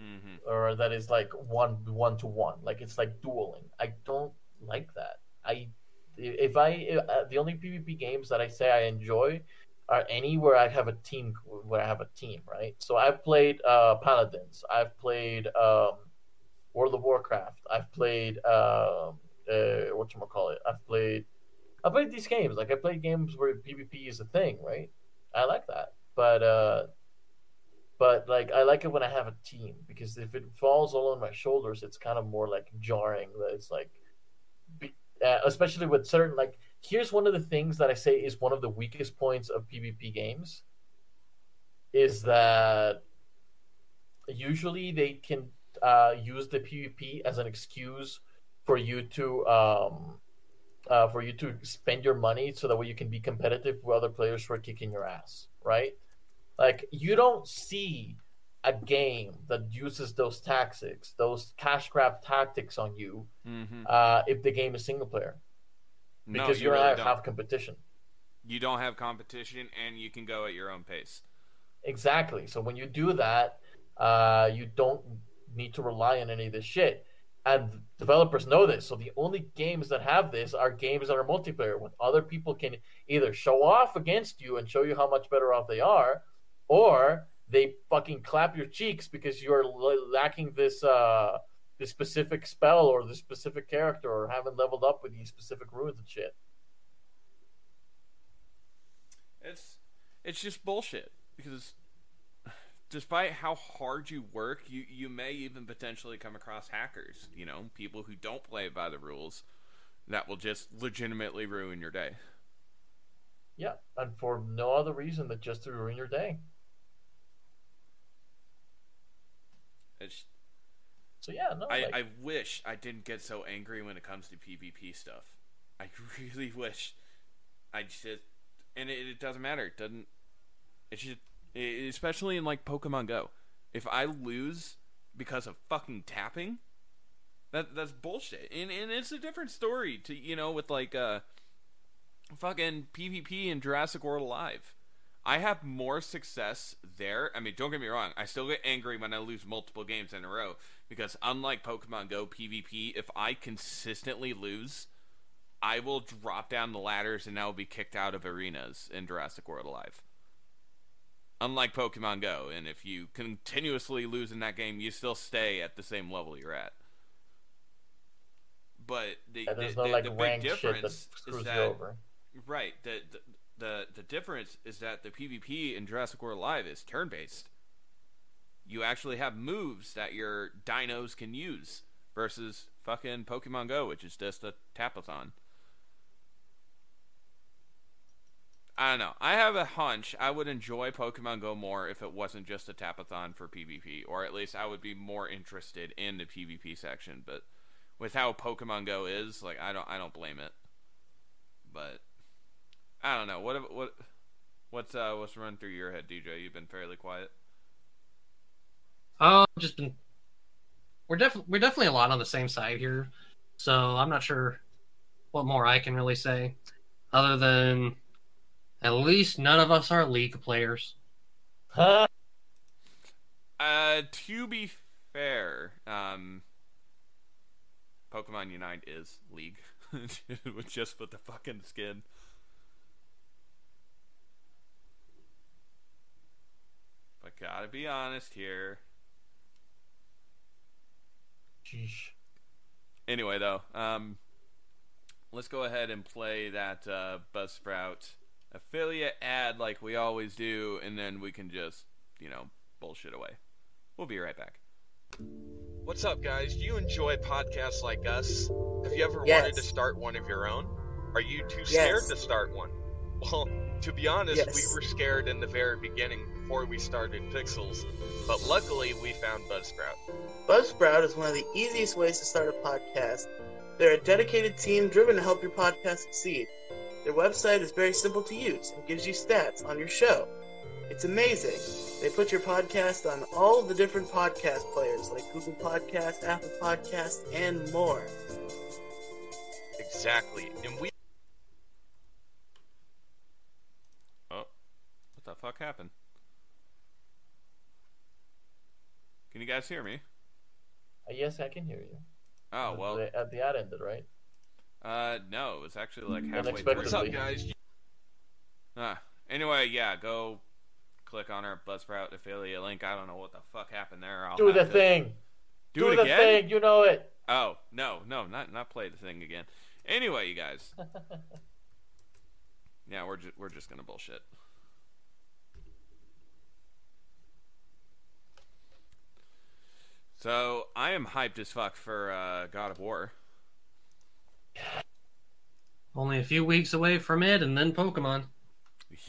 Mm-hmm. or that is like one one to one like it's like dueling. I don't like that. I if i uh, the only pvp games that i say i enjoy are any where i have a team where i have a team right? So i've played uh paladins. I've played um world of warcraft. I've played um uh what call it i've played i played these games. Like i played games where pvp is a thing right? I like that. But uh but like I like it when I have a team because if it falls all on my shoulders, it's kind of more like jarring. It's like, uh, especially with certain like. Here's one of the things that I say is one of the weakest points of PvP games. Is that usually they can uh, use the PvP as an excuse for you to um, uh, for you to spend your money so that way you can be competitive with other players who are kicking your ass, right? Like you don't see a game that uses those tactics, those cash grab tactics on you, Mm-hmm. uh, if the game is single player, No, because you you really don't. have competition. You don't have competition, and you can go at your own pace. Exactly. So when you do that, uh, you don't need to rely on any of this shit. And developers know this. So the only games that have this are games that are multiplayer, when other people can either show off against you and show you how much better off they are, or they fucking clap your cheeks because you're l- lacking this uh, this specific spell or this specific character or haven't leveled up with these specific runes and shit. It's it's just bullshit because despite how hard you work, you you may even potentially come across hackers, you know, people who don't play by the rules that will just legitimately ruin your day. Yeah, and for no other reason than just to ruin your day. It's So yeah, no, I, like, I wish I didn't get so angry when it comes to PvP stuff. I really wish I just and it, it doesn't matter. It doesn't it's just e- especially in like Pokemon Go. If I lose because of fucking tapping, that that's bullshit. And and it's a different story to you know with like uh fucking PvP and Jurassic World Alive. I have more success there. I mean, don't get me wrong. I still get angry when I lose multiple games in a row because unlike Pokemon Go PvP, if I consistently lose, I will drop down the ladders and I will be kicked out of arenas in Jurassic World Alive. Unlike Pokemon Go, and if you continuously lose in that game, you still stay at the same level you're at. But the, yeah, the, no the, like the big that difference is you that over. Right. The, the the difference is that the PvP in Jurassic World Live is turn based. You actually have moves that your dinos can use versus fucking Pokemon Go, which is just a tapathon. I don't know. I have a hunch I would enjoy Pokemon Go more if it wasn't just a tapathon for PvP, or at least I would be more interested in the PvP section. But with how Pokemon Go is, like I don't I don't blame it. But I don't know. What what what's uh what's run through your head, DJ? You've been fairly quiet. Oh, just been. We're definitely we're definitely a lot on the same side here, so I'm not sure what more I can really say, other than at least none of us are league players. Huh? Uh, to be fair, um, Pokemon Unite is League, with just with the fucking skin. Gotta be honest here. Sheesh. Anyway, though, um, let's go ahead and play that uh, Buzzsprout affiliate ad like we always do, and then we can just, you know, bullshit away. We'll be right back. What's up, guys? Do you enjoy podcasts like us? Have you ever Yes. wanted to start one of your own? Are you too scared Yes. to start one? Well, to be honest, Yes. we were scared in the very beginning before we started Pixels, but luckily we found Buzzsprout. Buzzsprout is one of the easiest ways to start a podcast. They're a dedicated team driven to help your podcast succeed. Their website is very simple to use and gives you stats on your show. It's amazing. They put your podcast on all the different podcast players like Google Podcast, Apple Podcast, and more. Exactly. And we Oh, what the fuck happened? Can you guys hear me? Uh, yes, I can hear you. Oh well, The- at the ad ended, right? uh, no, it was actually like halfway Unexpectedly. What's up, guys? Ah, anyway, yeah, go click on our Buzzsprout affiliate link. I don't know what the fuck happened there. I'll Do the thing. Do, it the again? thing. You know it. Oh no, no, not not play the thing again. Anyway, you guys. yeah, we're just we're just gonna bullshit. So I am hyped as fuck for uh, God of War. Only a few weeks away from it, and then Pokemon.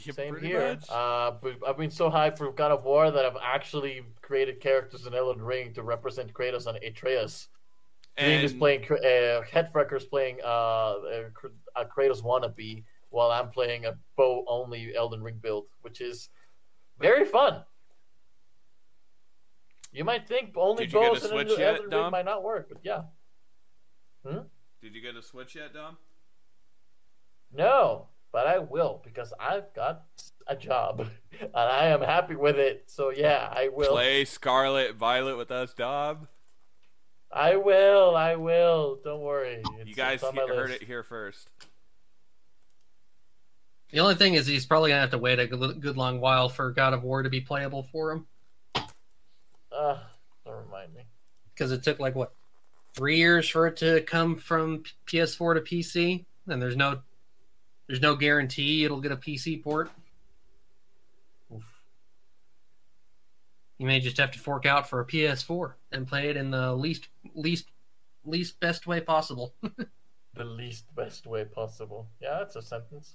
Yeah, Same here. Uh, but I've been so hyped for God of War that I've actually created characters in Elden Ring to represent Kratos and Atreus. Dream is playing Kra- uh, Headfrecker's playing uh, a, a Kratos wannabe, while I'm playing a bow only Elden Ring build, which is very fun. You might think only Did you get a bows in Switch Elden yet, Ring Dom? might not work, but yeah. Hmm? did you get a Switch yet, Dom? No, but I will because I've got a job and I am happy with it. So yeah, I will. Play Scarlet Violet with us, Dom. I will. I will. Don't worry. It's, You guys he- heard it here first. The only thing is, he's probably gonna have to wait a good, good long while for God of War to be playable for him, Uh, don't remind me. because it took like what three years for it to come from PS4 to PC, and there's no there's no guarantee it'll get a PC port. Oof. You may just have to fork out for a PS4 and play it in the least least least best way possible. The least best way possible. Yeah, that's a sentence.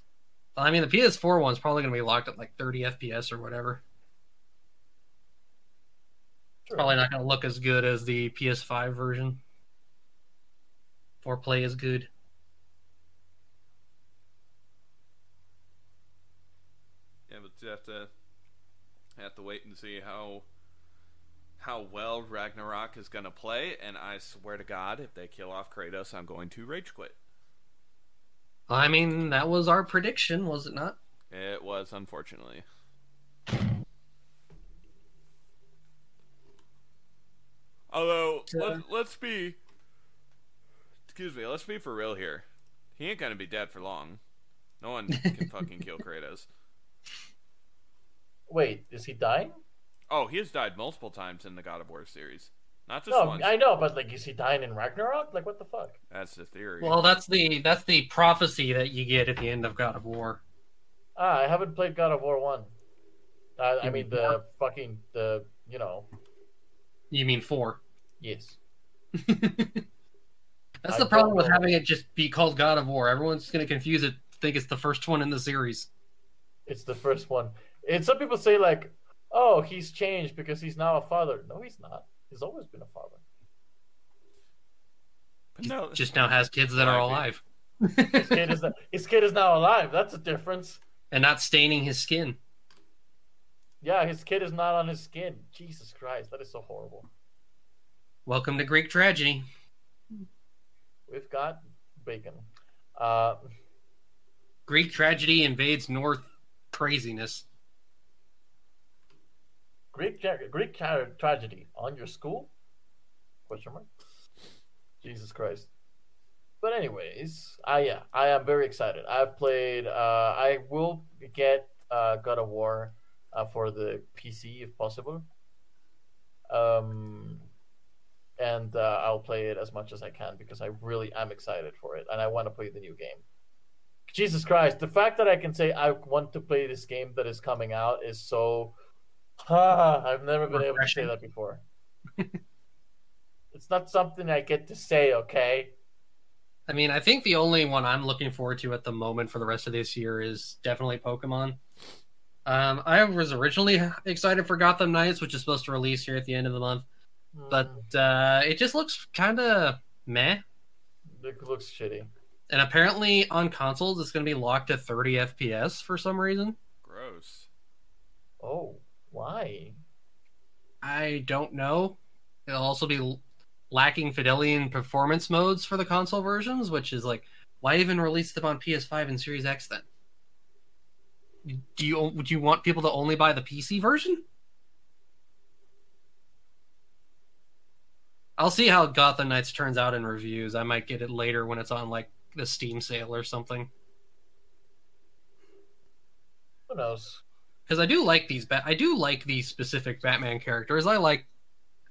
I mean, the PS4 one's probably going to be locked at like 30 FPS or whatever. Sure. Probably not going to look as good as the PS5 version. Or play as good. Yeah, but you have to have to wait and see how how well Ragnarok is gonna play, and I swear to God, if they kill off Kratos, I'm going to rage quit. I mean, that was our prediction, was it not? It was unfortunately. Although Uh, let, let's be excuse me, let's be for real here. He ain't gonna be dead for long. No one can fucking kill Kratos. Wait, is he dying? Oh, he has died multiple times in the God of War series. Not just No, once. I know, but like, is he dying in Ragnarok? Like, what the fuck? That's the theory. Well, that's the that's the prophecy that you get at the end of God of War. Ah, I haven't played God of War one. Uh, I mean mean the fucking the you know You mean four? yes. That's I the problem with having it just be called God of War. Everyone's going to confuse it, think it's the first one in the series. It's the first one. And some people say like, "Oh, he's changed because he's now a father." No, he's not. He's always been a father. But no, Just now has kids that are alive His kid is his kid is now alive. That's a difference. and not staining his skin. Yeah, his kid is not on his skin. Jesus Christ, that is so horrible. Welcome to Greek tragedy. We've got bacon. Uh, Greek tragedy invades North craziness. Greek tra- Greek tra- tragedy on your school? Question mark. Jesus Christ. But anyways, I yeah, I am very excited. I've played. Uh, I will get uh, God of War uh, for the PC if possible. Um, and uh, I'll play it as much as I can because I really am excited for it, and I want to play the new game. Jesus Christ! The fact that I can say I want to play this game that is coming out is so. Ah, I've never been able to say that before. it's not something I get to say. Okay. I mean, I think the only one I'm looking forward to at the moment for the rest of this year is definitely Pokemon. Um, I was originally excited for Gotham Knights, which is supposed to release here at the end of the month, but uh, it just looks kind of meh. Mm, it looks shitty. And apparently on consoles, it's going to be locked to 30 FPS for some reason. Gross. Oh, why? I don't know. It'll also be lacking fidelity and performance modes for the console versions, which is like, why even release them on PS5 and Series X then? Do you would you want people to only buy the PC version? I'll see how Gotham Knights turns out in reviews. I might get it later when it's on like the Steam sale or something. Who knows? because I do like these. Bat- I do like these specific Batman characters. I like,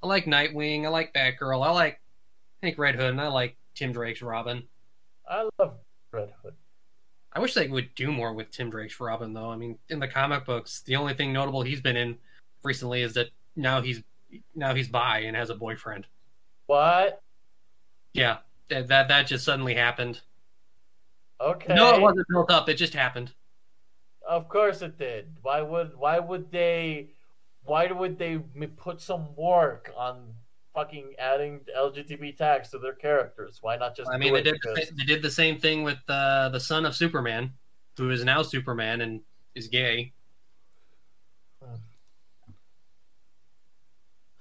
I like Nightwing. I like Batgirl. I like Hank Red Hood, and I like Tim Drake's Robin. I love Red Hood. I wish they would do more with Tim Drake's Robin, though. I mean, in the comic books, the only thing notable he's been in recently is that now he's now he's bi and has a boyfriend. What? Yeah, that that, that just suddenly happened. Okay. No, it wasn't built up. It just happened. Of course it did. Why would why would they why would they put some work on fucking adding LGBT tags to their characters? Why not just I mean, they did because- they did the same thing with uh, the son of Superman, who is now Superman and is gay.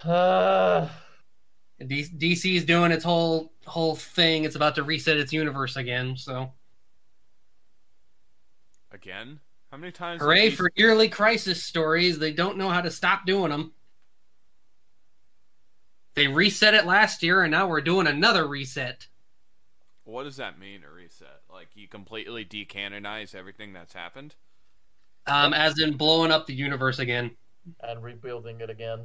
Uh, D- DC's doing its whole whole thing. It's about to reset its universe again. So Again? How many times? hooray for yearly crisis stories! They don't know how to stop doing them. They reset it last year, and now we're doing another reset. What does that mean, a reset? Like, you completely decanonize everything that's happened? Um, as in blowing up the universe again. and rebuilding it again.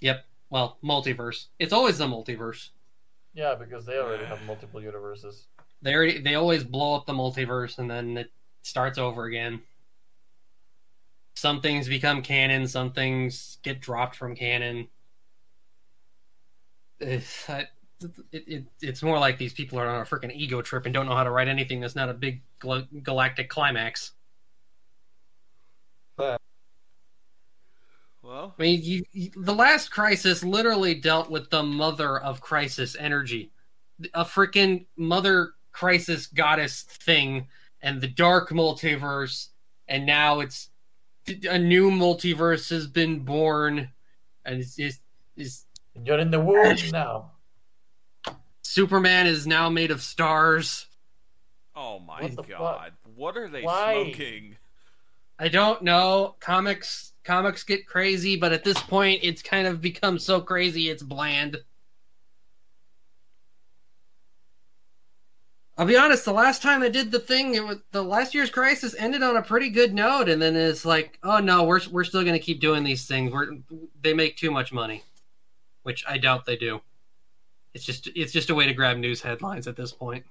Yep. Well, multiverse. It's always the multiverse. Yeah, because they already have multiple universes. They already they always blow up the multiverse, and then it starts over again. Some things become canon. Some things get dropped from canon. Ugh, I- it, it, it's more like these people are on a freaking ego trip and don't know how to write anything that's not a big gal- galactic climax. Well, I mean, you, you, the last crisis literally dealt with the mother of crisis energy, a freaking mother crisis goddess thing, and the dark multiverse, and now it's a new multiverse has been born, and it's, it's, it's You're in the womb now. Superman is now made of stars. oh my What the fuck? god. What are they Why? smoking? I don't know. Comics comics get crazy, but at this point, it's kind of become so crazy it's bland. I'll be honest. The last time I did the thing, it was the last year's crisis ended on a pretty good note, and then it's like, oh no, we're we're still going to keep doing these things. We're they make too much money, which I doubt they do. It's just it's just a way to grab news headlines at this point.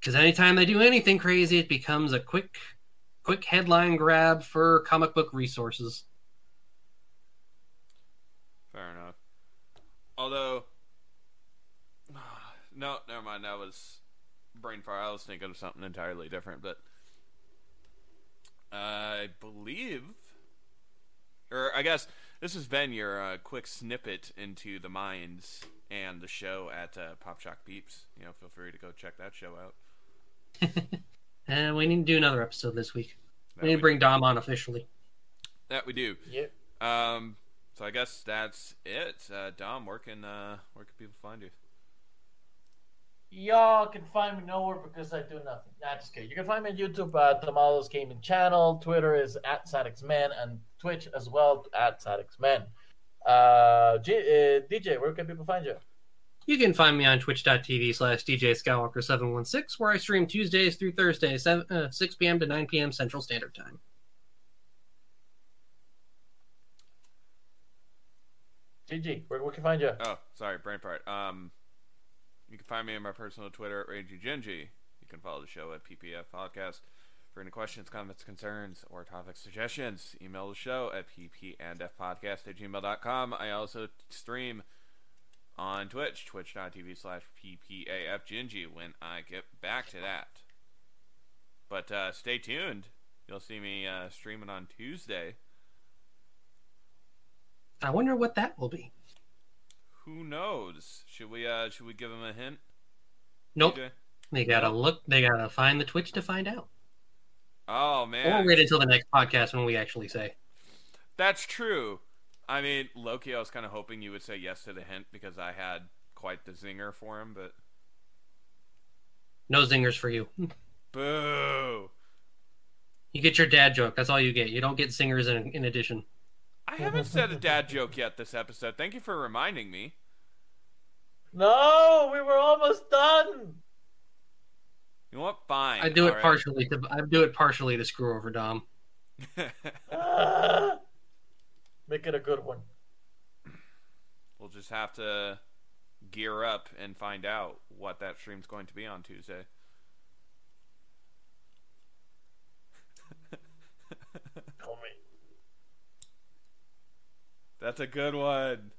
Because anytime they do anything crazy, it becomes a quick, quick headline grab for comic book resources. Fair enough. Although, no, never mind. That was brain fire. I was thinking of something entirely different. But I believe, or I guess this has been your uh, quick snippet into the minds and the show at uh, Pop Shock Peeps. You know, feel free to go check that show out. And we need to do another episode this week. That We need to bring Dom on officially. that we do. Yep. Um, so I guess that's it. Uh, Dom, where can uh, where can people find you? Y'all can find me nowhere because I do nothing. Nah, just kidding. You can find me on YouTube at Tamalo's Gaming Channel. Twitter is at SatixMen and Twitch as well at SatixMen. Uh, J- uh, DJ, where can people find you? You can find me on twitch.tv slash DJ Skywalker716, where I stream Tuesdays through Thursdays, 7, uh, 6 p.m. to 9 p.m. Central Standard Time. GG, where, where can I find you? Oh, sorry, brain fart. Um, you can find me on my personal Twitter at RageGenji. You can follow the show at PPF Podcast. For any questions, comments, concerns, or topic suggestions, email the show at ppandfpodcast at gmail.com. I also stream on Twitch, twitch.tv slash ppafgingy when I get back to that. But uh, stay tuned. You'll see me uh, streaming on Tuesday. I wonder what that will be. Who knows? Should we uh should we give him a hint? Nope. They gotta look. They gotta find the Twitch to find out. Oh man! Or wait until the next podcast when we actually say. that's true. I mean, Loki, I was kind of hoping you would say yes to the hint because I had quite the zinger for him, but No zingers for you. boo! You get your dad joke. That's all you get. You don't get singers in, in addition. I haven't said a dad joke yet this episode. Thank you for reminding me. No, we were almost done. You know what? Fine. I do it all right. partially to I do it partially to screw over Dom. Ah. Make it a good one. we'll just have to gear up and find out what that stream's going to be on Tuesday. Tell me. That's a good one.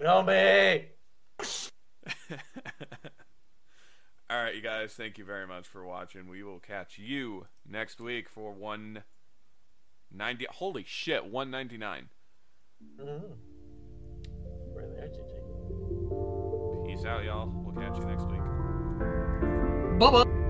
Tell me. All right, you guys, thank you very much for watching. We will catch you next week for 190. Holy shit, 199. Mm-hmm. Where there, Peace out, y'all. We'll catch you next week. Bye bye.